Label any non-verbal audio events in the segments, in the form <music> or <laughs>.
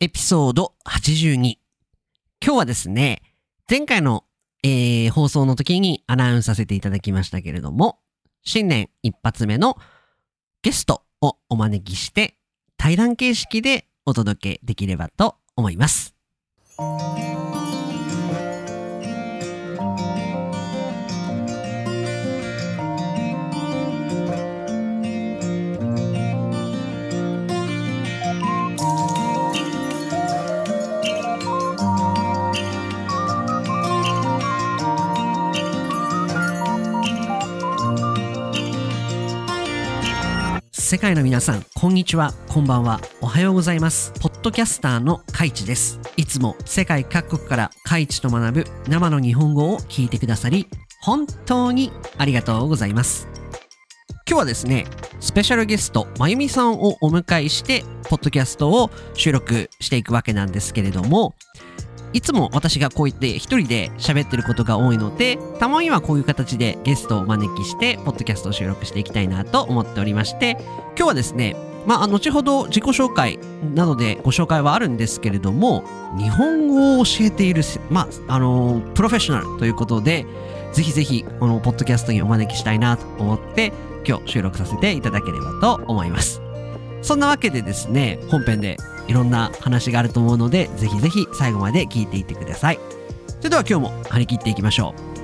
エピソード82。今日はですね、前回の、えー放送の時にアナウンスさせていただきましたけれども、新年一発目のゲストをお招きして、対談形式でお届けできればと思います。世界の皆さん、こんにちは、こんばんは、おはようございます。ポッドキャスターのカイチです。いつも世界各国からカイチと学ぶ生の日本語を聞いてくださり、本当にありがとうございます。今日はですね、スペシャルゲスト、まゆみさんをお迎えして、ポッドキャストを収録していくわけなんですけれども、いつも私がこう言って一人で喋ってることが多いので、たまにはこういう形でゲストをお招きして、ポッドキャストを収録していきたいなと思っておりまして、今日はですね、まあ、後ほど自己紹介などでご紹介はあるんですけれども、日本語を教えている、まあ、あの、プロフェッショナルということで、ぜひぜひ、このポッドキャストにお招きしたいなと思って、今日収録させていただければと思います。そんなわけでですね、本編でいろんな話があると思うので、ぜひぜひ最後まで聞いていってください。それでは今日も張り切っていきましょう。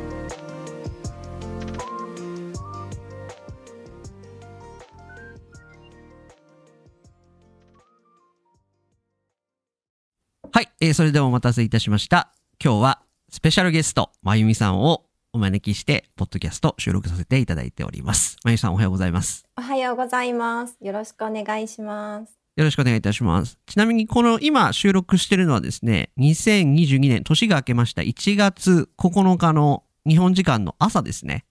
はい、えーそれではお待たせいたしました。今日はスペシャルゲスト、まゆみさんをお招きして、ポッドキャスト収録させていただいております。まゆみさんおはようございます。おはようございます。よろしくお願いします。よろしくお願いいたします。ちなみに、この今収録してるのはですね、2022年、年が明けました1月9日の日本時間の朝ですね。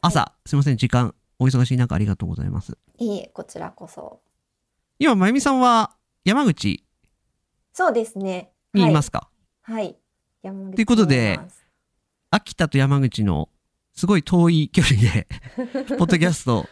朝、すいません、時間、お忙しい中ありがとうございます。いいえ、こちらこそ。今、まゆみさんは山口そうですね。にいますか、はい。はい。山口ということで秋田と山口のすごい遠い距離で、<laughs> ポッドキャスト、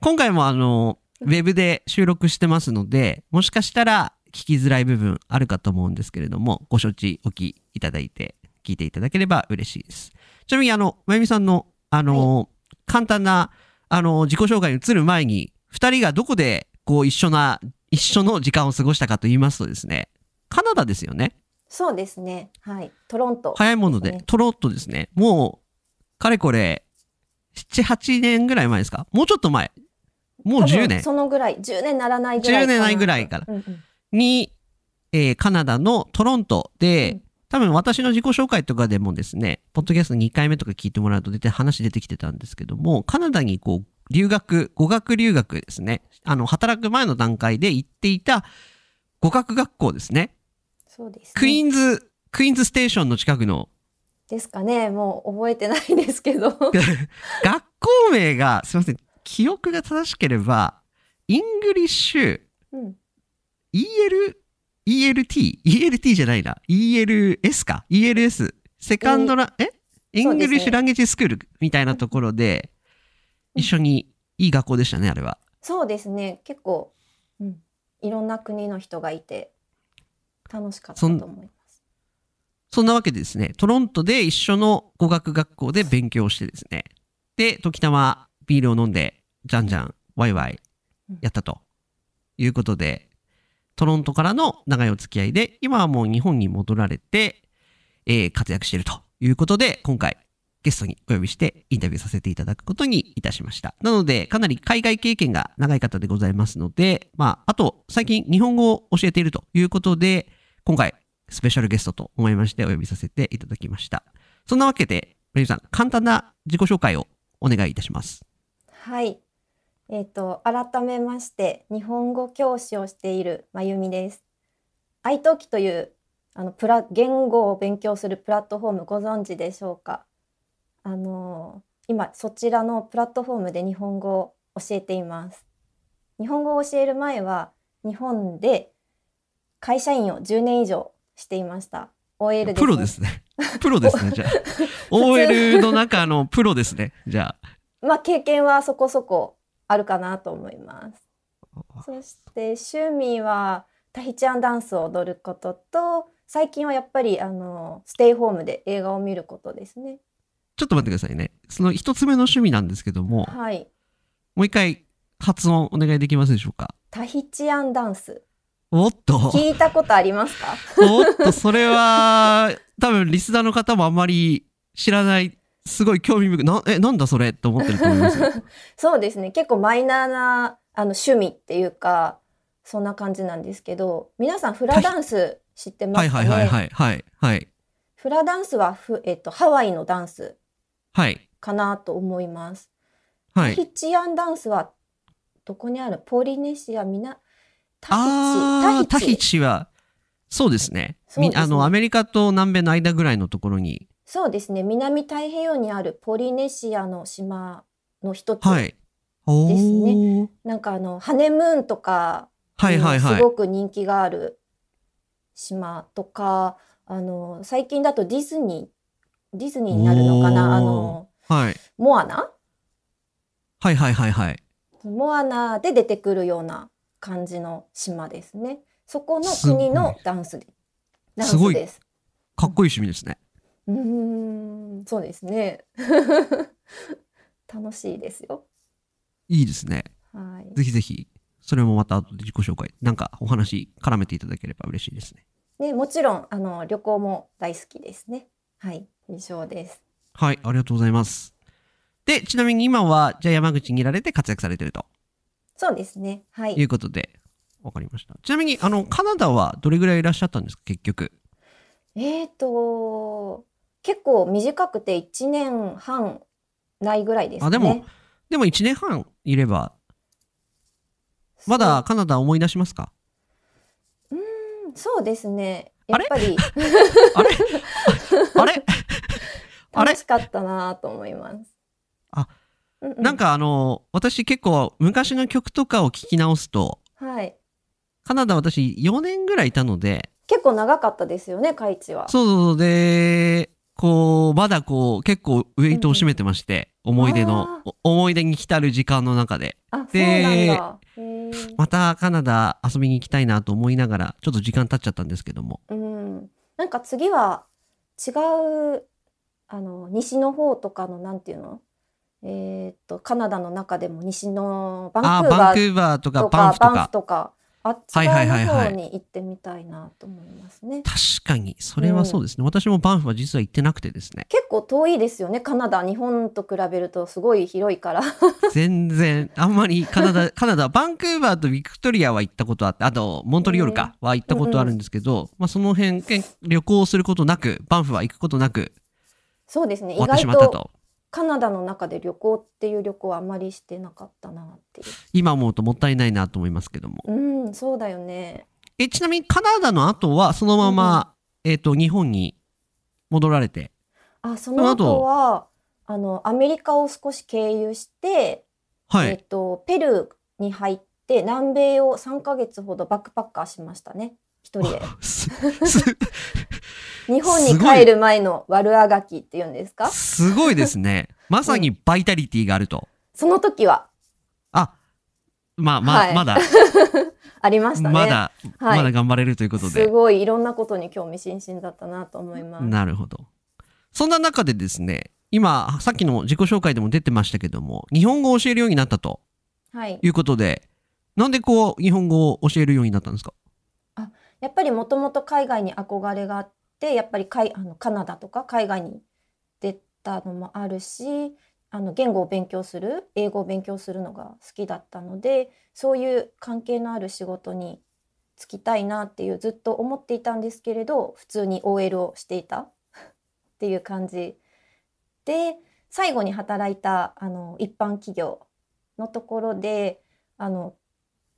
今回もあの、ウェブで収録してますので、もしかしたら聞きづらい部分あるかと思うんですけれども、ご承知おきいただいて、聞いていただければ嬉しいです。ちなみにあの、まゆみさんの、あの、簡単な、あの、自己紹介に移る前に、二人がどこで、こう、一緒な、一緒の時間を過ごしたかと言いますとですね、カナダですよね？そうですね。はい。トロント、早いもので、トロッとですね、もう、かれこれ、7、8年ぐらい前ですか？もうちょっと前。もう10多分年そのぐらい、10年ならないぐらいかな。10年ないぐらいからうんうんに、えーカナダのトロントで、うん多分私の自己紹介とかでもですね、ポッドキャスト2回目とか聞いてもらうと出て話出てきてたんですけども、カナダにこう、留学、語学留学ですね。あの、働く前の段階で行っていた語学学校ですね。そうです、ね。クイーンズ、クイーンズステーションの近くのですかね。もう覚えてないですけど。<laughs> 学校名が、すいません、記憶が正しければ、 English、うん。EL、ELT、ELT じゃないな、ELS か、ELS、 Second La、え？ English Language School みたいなところで、うん一緒にいい学校でしたね、あれは。そうですね。結構、うん。いろんな国の人がいて、楽しかったと思います。そんなわけでですね、トロントで一緒の語学学校で勉強してですね、で、時たまビールを飲んで、じゃんじゃん、ワイワイやったということで、トロントからの長いお付き合いで、今はもう日本に戻られて、えー活躍しているということで、今回ゲストにお呼びしてインタビューさせていただくことにいたしました。なので、かなり海外経験が長い方でございますので、まあ、あと、最近日本語を教えているということで、今回、スペシャルゲストと思いましてお呼びさせていただきました。そんなわけで、メリーさん、簡単な自己紹介をお願いいたします。はい。えっ、と改めまして日本語教師をしているまゆみです。iTalki というあのプラ言語を勉強するプラットフォームご存知でしょうか？あの今そちらのプラットフォームで日本語を教えています。日本語を教える前は日本で会社員を10年以上していました。OL です、ね。プロですね。プロですね、じゃあ。<laughs> OL の中のプロですね、じゃまあ経験はそこそこあるかなと思います。あ。そして趣味はタヒチアンダンスを踊ることと最近はやっぱりあのステイホームで映画を見ることですね。ちょっと待ってくださいね。その一つ目の趣味なんですけども、はい。もう一回発音お願いできますでしょうか？タヒチアンダンスおっと、聞いたことありますか？おっと、それは、多分リスナーの方もあんまり知らない、すごい興味深い、な、え、なんだそれ？って思ってると思いますよ。<laughs> そうですね。結構マイナーなあの趣味っていうかそんな感じなんですけど、皆さんフラダンス知ってまはいすかね？はいはいはいはいはいフラダンスはふえっとハワイのダンスはいかなと思います。はい。タヒチアンダンスはどこにある？ポリネシアみなタヒチタヒチは、そうですね。すねみあの、アメリカと南米の間ぐらいのところに、そうですね。南太平洋にあるポリネシアの島の一つ。はい。おですー。なんかあのハネムーンとかはいはいはいすご。く人気がある島とか、あの最近だとディズニーディズニーになるのかおーなあのはい。モアナ？はいはいはいはい。モアナで出てくるような感じの島ですね。そこの国のダンスでダンすごいスです。かっこいい趣味ですね。うーんそうですね。<laughs> 楽しいですよ。いいですね。はい。ぜひぜひ、それもまた後で自己紹介、なんかお話絡めていただければ嬉しいですね。ね、もちろんあの旅行も大好きですね。はい、以上です。はい、ありがとうございます。で、ちなみに今は、じゃあ山口にいられて活躍されてるとそうですね。はいい。うことで、わかりました。ちなみに、あの、カナダはどれぐらいいらっしゃったんですか、結局？えーと結構短くて1年半ないぐらいですね。あでもでも1年半いれば、まだカナダ思い出しますか？そううんそうですね。やっぱり <laughs> あれ？<laughs> あれ？あれ？楽しかったなと思います。あうう、なんかあの、私結構昔の曲とかを聴き直すと、はい。カナダ私4年ぐらいいたので、結構長かったですよね、カイチは。そうそうそうで、こう、まだこう、結構ウェイトを占めてまして、思い出の思い出に浸る時間の中で、でまたカナダ遊びに行きたいなと思いながら、ちょっと時間経っちゃったんですけども。うん。なんか次は違うあの西の方とかのなんていうの？えーっとカナダの中でも西のバンクあー、ーバーバンクーバーとかとバンフとか。あっちはいはい側はいはいの方に行ってみたいなと思いますね。確かに、それはそうですね。私もバンフは実は行ってなくてですね。結構遠いですよねカナダ日本と比べるとすごい広いから。<laughs> 全然、あんまりカナダ、<laughs> カナダ、バンクーバーとビクトリアは行ったことあって、あと、モントリオールか、は行ったことあるんですけど、まあその辺、旅行することなく、バンフは行くことなくそうですね意終わってし外とまったと。カナダの中で旅行っていう旅行はあまりしてなかったなっていう。今思うともったいないなと思いますけども。うんそうだよね。え、ちなみにカナダの後は、そのまま、えっ、と、日本に戻られて？あその後は？あのアメリカを少し経由して。はい。えっと、ペルーに入って南米を3ヶ月ほどバックパッカーしましたね一人で <laughs> 日本に帰る前の悪あがきっていうんですか？すごいですね。まさにバイタリティがあると。その時は？あ、まあまあ、はい。まだ、<laughs> ありましたね。まだ、はい。まだ頑張れるということすで。ごいいろんなことに興味津々だったなと思います。なるほど。そんな中でですね、今、さっきの自己紹介でも出てましたけども、日本語を教えるようになったと。はい。いうことで、なんでこう、日本語を教えるようになったんですか？やっぱりもともと海外に憧れがあってやっぱりかいあのカナダとか海外に出たのもあるしあの言語を勉強する英語を勉強するのが好きだったのでそういう関係のある仕事に就きたいなっていうずっと思っていたんですけれど普通に OL をしていた <laughs> っていう感じで最後に働いたあの一般企業のところであの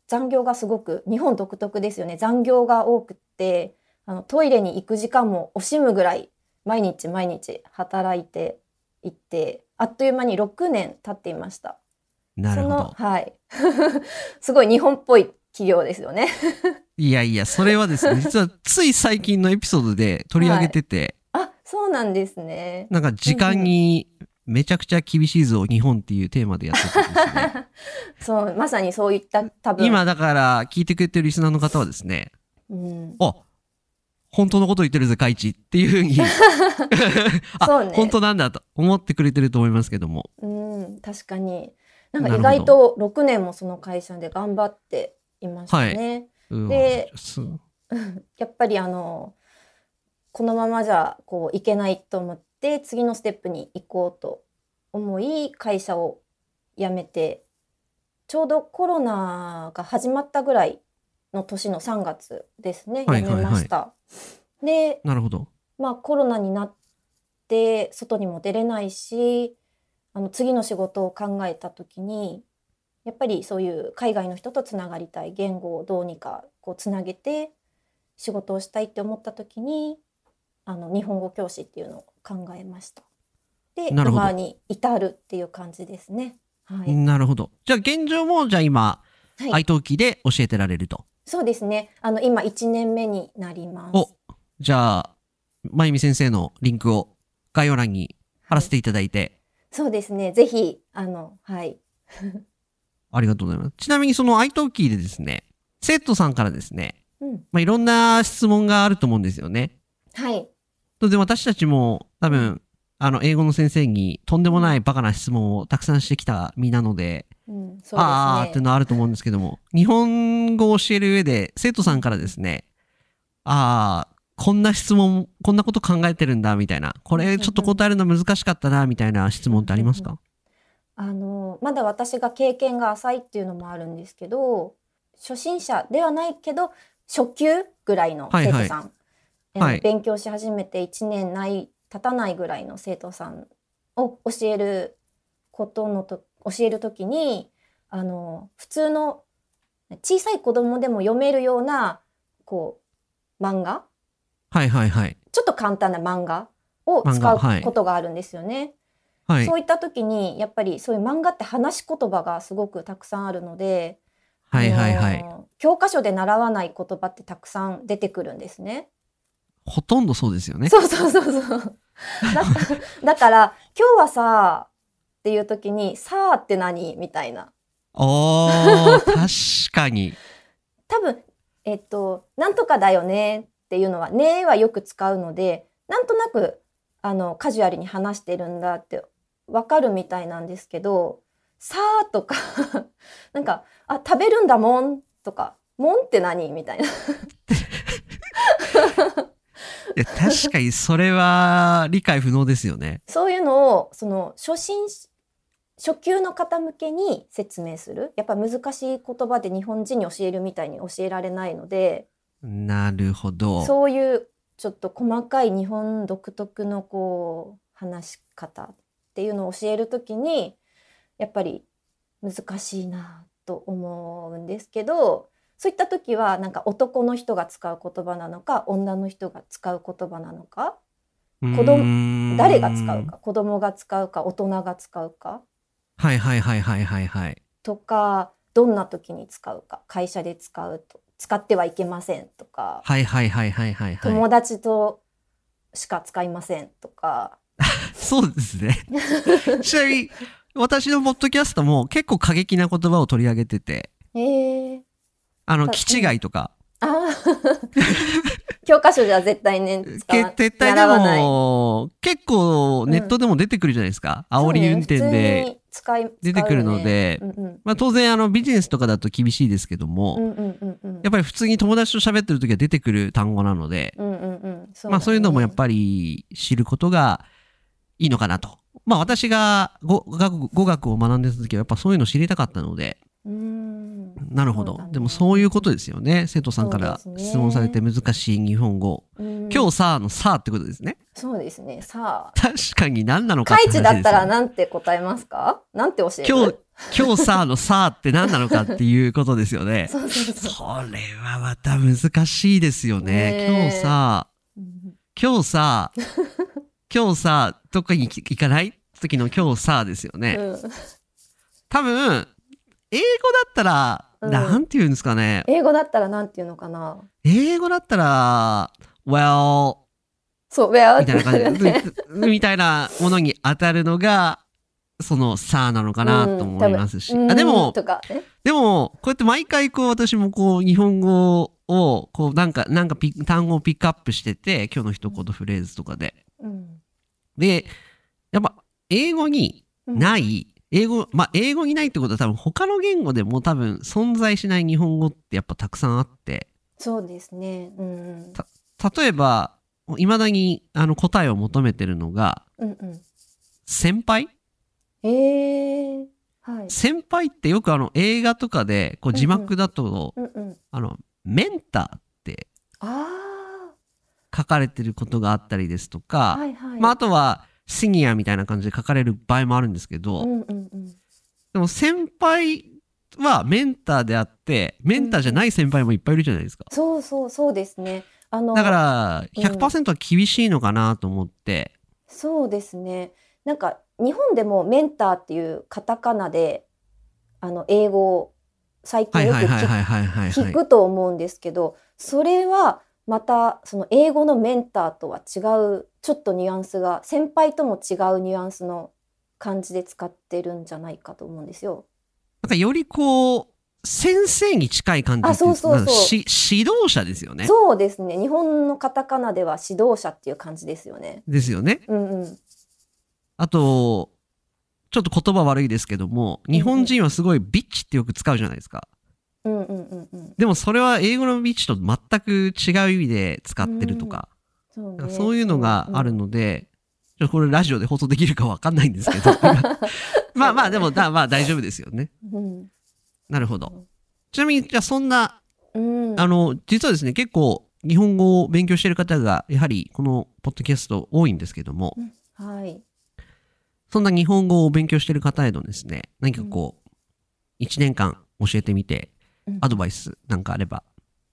残業がすごく日本独特ですよね。残業が多くってあのトイレに行く時間も惜しむぐらい毎日毎日働いていってあっという間に6年経っていました。なるほど。はい <laughs> すごい日本っぽい企業ですよね。いやいや、それはですね、<laughs> 実はつい最近のエピソードで取り上げてて、あそうなんですね。なんか時間にめちゃくちゃ厳しいぞ、日本っていうテーマでやってたんですね。<laughs> そうまさにそういった多分今だから聞いてくれてるリスナーの方はですね、うん、あ本当のこと言ってるぜ、カイチっていうふうに。あ、<laughs> <laughs> そうね。本当なんだと思ってくれてると思いますけども。うん、確かに。なんか意外と6年もその会社で頑張っていましたね。うわです <laughs> やっぱりあのこのままじゃこういけないと思って次のステップに行こうと思い会社を辞めてちょうどコロナが始まったぐらいの年の3月ですね、はいはいはい辞めました。でなるほど。まあコロナになって外にも出れないしあの次の仕事を考えた時にやっぱりそういう海外の人とつながりたい言語をどうにかこうつなげて仕事をしたいって思った時にあの日本語教師っていうのを考えました。でなるほど今に至るっていう感じですね。はい、なるほど。じゃあ現状も、じゃあ今、はい愛登記で教えてられると。そうですね。あの今1年目になります。お、じゃあ、まゆみ先生のリンクを概要欄に貼らせていただいて、そうですね。ぜひあのはい <laughs> ありがとうございます。ちなみにその愛登記でですね、生徒さんからですね、うんまあ、いろんな質問があると思うんですよね。はい当然私たちも多分、あの、英語の先生にとんでもないバカな質問をたくさんしてきた身なので、うんそうですね。あーっていうのはあると思うんですけども、日本語を教える上で生徒さんからですね、ああ、こんな質問、こんなこと考えてるんだみたいな、これちょっと答えるの難しかったなみたいな質問ってありますか？あのまだ私が経験が浅いっていうのもあるんですけど初心者ではないけど初級ぐらいの生徒さん、あのはい。勉強し始めて1年ない経たないぐらいの生徒さんを教えることのと教える時にあの普通の小さい子供でも読めるようなこう漫画？はいはいはい。ちょっと簡単な漫画を漫使うことがあるんですよね。はいそう。いった時にやっぱりそういう漫画って話し言葉がすごくたくさんあるので、はいはいはい。教科書で習わない言葉ってたくさん出てくるんですね。ほとんどそうですよね。そうそうそうそう。だだから今日はさっていう時にさあって何？みたいな。おー、確かに。<laughs> 多分えっとなんとかだよねっていうのはねはよく使うので、なんとなくあのカジュアルに話してるんだってわかるみたいなんですけど、さあとか <laughs> なんかあ食べるんだもんとかもんって何？みたいな。<laughs> いや確かにそれは理解不能ですよね。そういうのをその初心初級の方向けに説明する？やっぱ難しい言葉で日本人に教えるみたいに教えられないので。なるほど。そういうちょっと細かい日本独特のこう話し方っていうのを教えるときにやっぱり難しいなと思うんですけどそういった時はなんか男の人が使う言葉なのか女の人が使う言葉なのか？子供供誰が使うか？子供が使うか？大人が使うか？はいはいはいはいはいはい。とかどんな時に使うか会社で使うと使ってはいけませんとか、はいはいはいはいはいはい。友達としか使いませんとか、<laughs> そうですね。<laughs> ちなみに、私のポッドキャストも結構過激な言葉を取り上げてて、えー、あの、あ気違いとか、あー。<laughs> 教科書じゃ絶対ね使けわ絶対でも、結構ネットでも出てくるじゃないですか。煽り運転そうね。で使い出てくるのでねうんうん。まあ当然あのビジネスとかだと厳しいですけども、うんうんうんうん。やっぱり普通に友達と喋ってる時は出てくる単語なので、うんうんうん。そうだね。まあそういうのもやっぱり知ることがいいのかなと。まあ私が語学を学んでた時はやっぱそういうの知りたかったので、うーんなるほど。でもそういうことですよね。生徒さんから質問されて難しい日本語。うん今日さのさってことですね。そうですねさあ確かに何なのかねチだったらなんて答えますか？なんて教える？今日、今日さのさって何なのかっていうことですよね。<laughs> それはまた難しいですよね。今日さ、うん今日さ、今日さ、どっかに行かない？時の今日さですよね。うん多分、英語だったら、うんなんて言うんですかね。英語だったらなんていうのかな？英語だったら、well, そう、ウェアみたいな感じね。で、<laughs> みたいなものに当たるのが、そのさなのかなと思いますし。うんあでも。でも、こうやって毎回こう私もこう日本語を、こう、なんか、なんかピ単語をピックアップしてて、今日の一言フレーズとかで。うんで、やっぱ、英語にうんない、英語、まあ、英語にないってことは多分他の言語でも多分存在しない日本語ってやっぱたくさんあって、そうですね。うんた例えば、未だにあの答えを求めてるのが、うんうん。先輩？えー、はい。先輩ってよくあの映画とかでこう字幕だと、うんうん。あの、メンターってあ書かれてることがあったりですとあ、か、はいはい。まあ、あとはシニアみたいな感じで書かれる場合もあるんですけど、うんうんうん。でも先輩はメンターであって、メンターじゃない先輩もいっぱいいるじゃないですか。そうそうそうですね。あのだから、うん100%は厳しいのかなと思って、そうですね。なんか日本でもメンターっていうカタカナであの英語を最近はいよく。聞くと思うんですけど、それはまたその英語のメンターとは違うちょっとニュアンスが先輩とも違うニュアンスの感じで使ってるんじゃないかと思うんですよ。なんかよりこう、先生に近い感じあそうそうそう指導者ですよね。そうですね。日本のカタカナでは指導者っていう感じですよね。ですよね。うんうん。あと、ちょっと言葉悪いですけども、日本人はすごいビッチってよく使うじゃないですか。うんうんうんうん。でもそれは英語のビッチと全く違う意味で使ってるとか、そうんかそういうのがあるの。ので、ちょっとこれラジオで放送できるかわかんないんですけど、<laughs> まあまあでもだ、まあ大丈夫ですよね。うんなるほど。ちなみに、じゃあそんな、うん。あの、実はですね、結構日本語を勉強している方が、やはりこのポッドキャスト多いんですけども、はい。そんな日本語を勉強している方へのですね、何かこう、一年間教えてみて、うんアドバイスなんかあれば、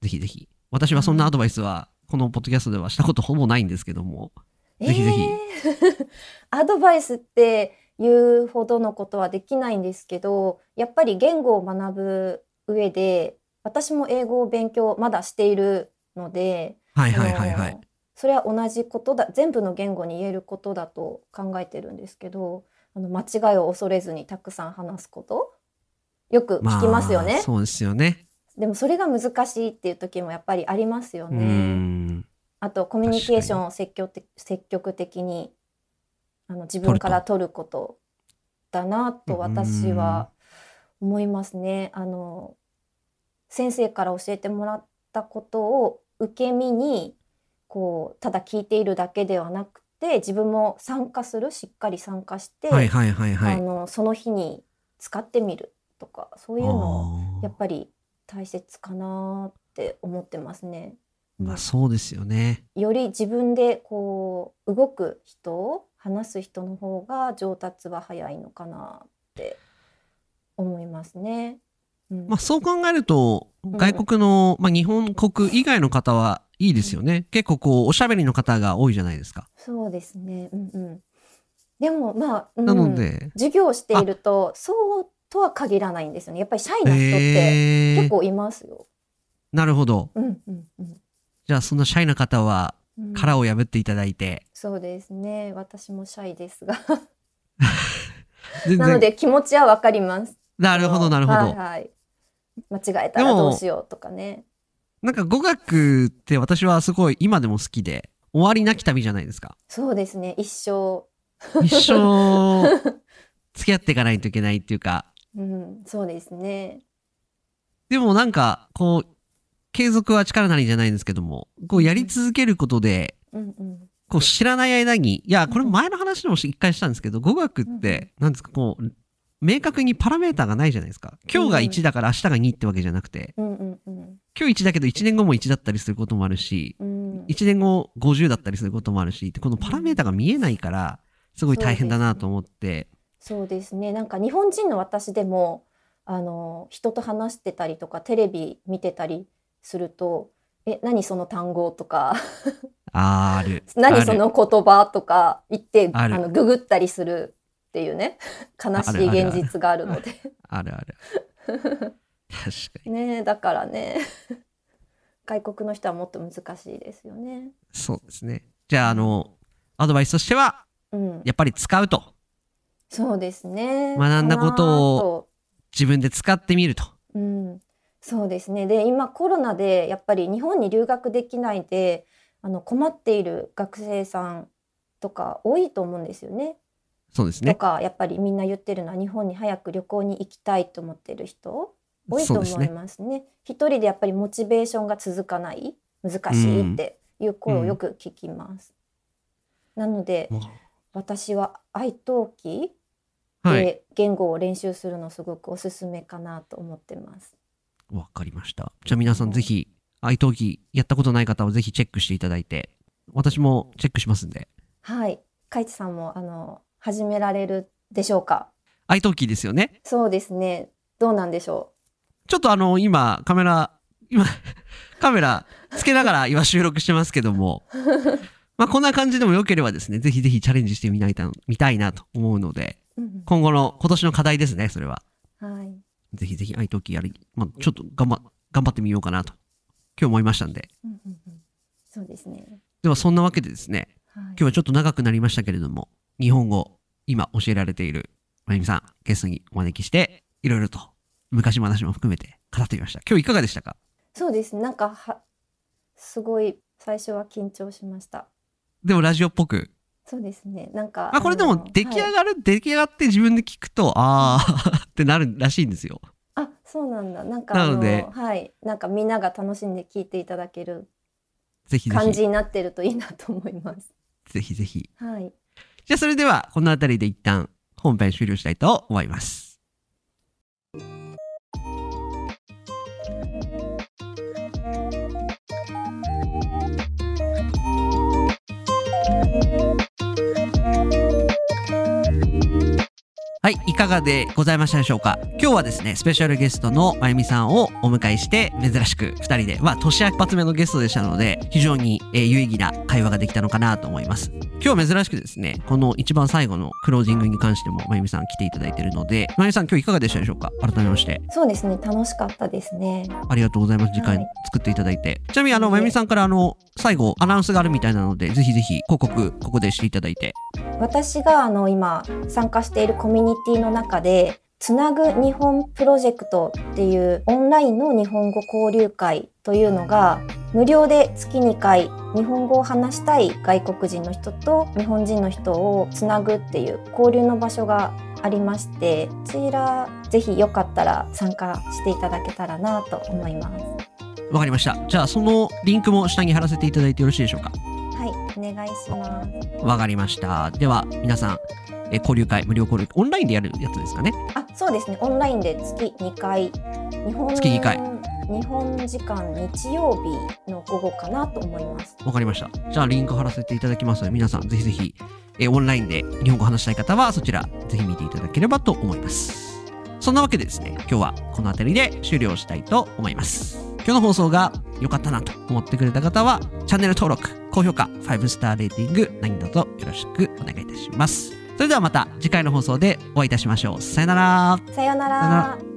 ぜひぜひ。私はそんなアドバイスは、このポッドキャストではしたことほぼないんですけども、ぜひぜひ。え <laughs> ーアドバイスって言うほどのことはできないんですけどやっぱり言語を学ぶ上で私も英語を勉強まだしているので、はいはいはいはい。それは同じことだ全部の言語に言えることだと考えてるんですけどあの間違いを恐れずにたくさん話すことよく聞きますよね、そうですよね。でもそれが難しいっていう時もやっぱりありますよね。ん。あとコミュニケーションを積極的積極的にあの自分から取ることだなと私は思いますね。あの先生から教えてもらったことを受け身にこうただ聞いているだけではなくて自分も参加するしっかり参加して、はいはいはいはい。あのその日に使ってみるとかそういうのやっぱり大切かなって思ってますね。まあそうですよね。より自分でこう動く人話す人の方が上達は早いのかなって思いますね。うんまあそう考えると、ん外国の、まあ日本国以外の方はいいですよね。結構こう、おしゃべりの方が多いじゃないですか。そうですね。うんうん。でもまあ、うんなので、授業をしているとそうとは限らないんですよね。やっぱりシャイな人ってえー、結構いますよ。なるほど。うんうんうんじゃあそんなシャイな方は、うん。殻を破っていただいて、そうですね。私もシャイですが。全なので気持ちはわかります。なるほどなるほど。はいはい。間違えたらどうしようとかね。なんか語学って私はすごい今でも好きで、終わりなき旅じゃないですか。そうですね。一生一生 <laughs> 付き合っていかないといけないっていうか、うん、そうですね。でもなんか、こう、継続は力なりじゃないんですけども、こうやり続けることで、うんうん。こう知らない間に、いや、これ前の話でも一回したんですけど、語学っうんて、なんですか、こう、明確にパラメーターがないじゃないですか。今日が1だから明日が2ってわけじゃなくて、うんうんうん。今日1だけど1年後も1だったりすることもあるし、うん、1年後50だったりすることもあるし、このパラメーターが見えないから、すごい大変だなと思って、そうですね。なんか日本人の私でも、あの、人と話してたりとか、テレビ見てたりすると、え、何その単語とか、あーある。<laughs> 何その言葉とか言って、あの、ググったりするっていうね、悲しい現実があるので。あるある。確かに。ねだからね、外国の人はもっと難しいですよね。そうですね。じゃあ、あの、アドバイスとしては、うん。やっぱり使うと。そうですね。学んだことをを、自分で使ってみると。うん、そうですね。で、今コロナでやっぱり日本に留学できないで、あの困っている学生さんとか多いと思うんですよね。とそうですね。かやっぱりみんな言ってるのは日本に早く旅行に行きたいと思ってる人多いと思いそうですね。ますね。一人でやっぱりモチベーションが続かない難しいっていう声をよく聞きます。なのでも私は愛登記。で言語を練習するのすごくおすすめかなと思ってます。わかりました。じゃあ皆さんぜひ、愛登記やったことない方はぜひチェックしていただいて、私もチェックしますんで。はい。かいちさんもあの始められるでしょうか？愛登記ですよね？そうですね。どうなんでしょちょっとあの、今、カメラ、今、<laughs> カメラつけながら今収録してますけども、<laughs> まあこんな感じでもよければですね、ぜひぜひチャレンジしてみないた見たいなと思うので、今後の、今年の課題ですね、それは。はい。ぜひぜひ愛登記やり、まあちょっと頑張、頑張ってみようかなと、今日思いましたんで。うんうんうんそうですね。ではそんなわけでですね、はい今日はちょっと長くなりましたけれども、日本語、今教えられている、まゆみさん、ゲストにお招きして、いろいろと昔話も含めて語ってみました。今日いかがでしたか？そうです。なんかはすごい最初は緊張しました。でもラジオっぽく。そうですね。なんかまあこれでもの出来上はいがる、出来上がって自分で聞くと、あー <laughs> ってなるらしいんですよ。あ、そうなんだ。なんかなのではい、なんかみんなが楽しんで聞いていただけるぜひぜひ、感じになってるといいなと思います。ぜひぜひ。はい。じゃあそれでは、この辺りで一旦本編終了したいと思います。はい、いかがでございましたでしょうか？今日はですね、スペシャルゲストのまゆみさんをお迎えして、珍しく二人で、まあ、年一発目のゲストでしたので、非常に、えー有意義な会話ができたのかなと思います。今日は珍しくですね、この一番最後のクロージングに関しても、まゆみさん来ていただいているので、まゆみさん今日いかがでしたでしょうか？改めまして。そうですね。楽しかったですね。ありがとうございます。時間はい作っていただいて。ちなみに、あの、まゆみさんから、あの、最後、アナウンスがあるみたいなので、ぜひぜひ、広告、ここでしていただいて。私があの今参加しているコミュニティの中でつなぐ日本プロジェクトっていうオンラインの日本語交流会というのが無料で月2回日本語を話したい外国人の人と日本人の人をつなぐっていう交流の場所がありましてこちらぜひよかったら参加していただけたらなと思います。わかりました。じゃあ、そのリンクも下に貼らせていただいてよろしいでしょうか、お願いします。わかりました。では、皆さん、え交流会、無料交流会、オンラインでやるやつですかね？あ、そうですね。オンラインで月2回、日本月2回日本時間日曜日の午後かなと思います。わかりました。じゃあ、リンク貼らせていただきますので、皆さん、ぜひぜひ、えオンラインで日本語を話したい方は、そちら、ぜひ見ていただければと思います。そんなわけでですね、今日はこの辺りで終了したいと思います。今日の放送が良かったなと思ってくれた方は、チャンネル登録、高評価、5スターレーティング、何卒よろしくお願いいたします。それではまた次回の放送でお会いいたしましょう。さよなら。さようなさようなら。